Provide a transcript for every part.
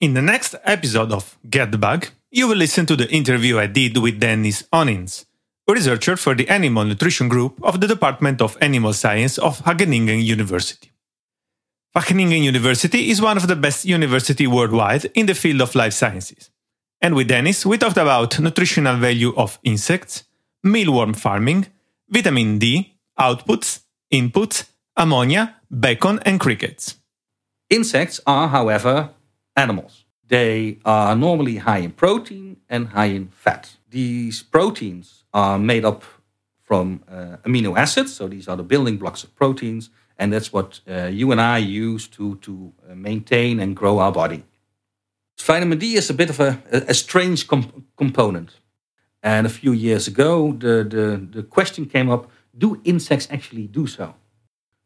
In the next episode of Get the Bug, you will listen to the interview I did with Dennis Oonincx, a researcher for the Animal Nutrition Group of the Department of Animal Science of Wageningen University. Wageningen University is one of the best universities worldwide in the field of life sciences. And with Dennis, we talked about nutritional value of insects, mealworm farming, vitamin D, outputs, inputs, ammonia, bacon, and crickets. Insects are, however, animals. They are normally high in protein and high in fat. These proteins are made up from uh, amino acids, so these are the building blocks of proteins, and that's what uh, you and I use to, to uh, maintain and grow our body. Vitamin D is a bit of a, a strange comp- component. And a few years ago, the, the, the question came up do insects actually do so?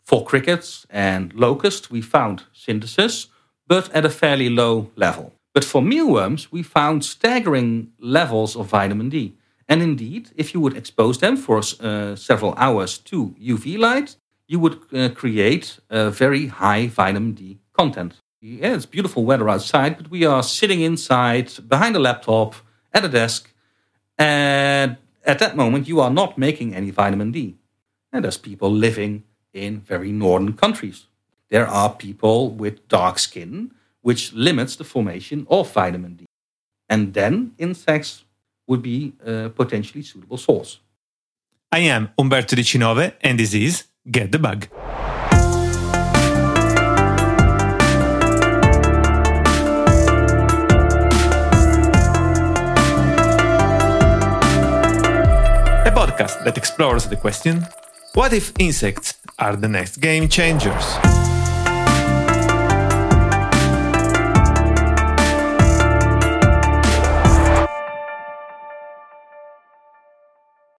For crickets and locusts, we found synthesis, but at a fairly low level. But for mealworms, we found staggering levels of vitamin D. And indeed, if you would expose them for uh, several hours to UV light, you would uh, create a very high vitamin D content. Yeah, it's beautiful weather outside, but we are sitting inside behind a laptop at a desk. And at that moment, you are not making any vitamin D. And there's people living in very northern countries. There are people with dark skin, which limits the formation of vitamin D. And then insects would be a potentially suitable source. I am Umberto Di Cinove, and this is Get the Bug. A podcast that explores the question what if insects are the next game changers?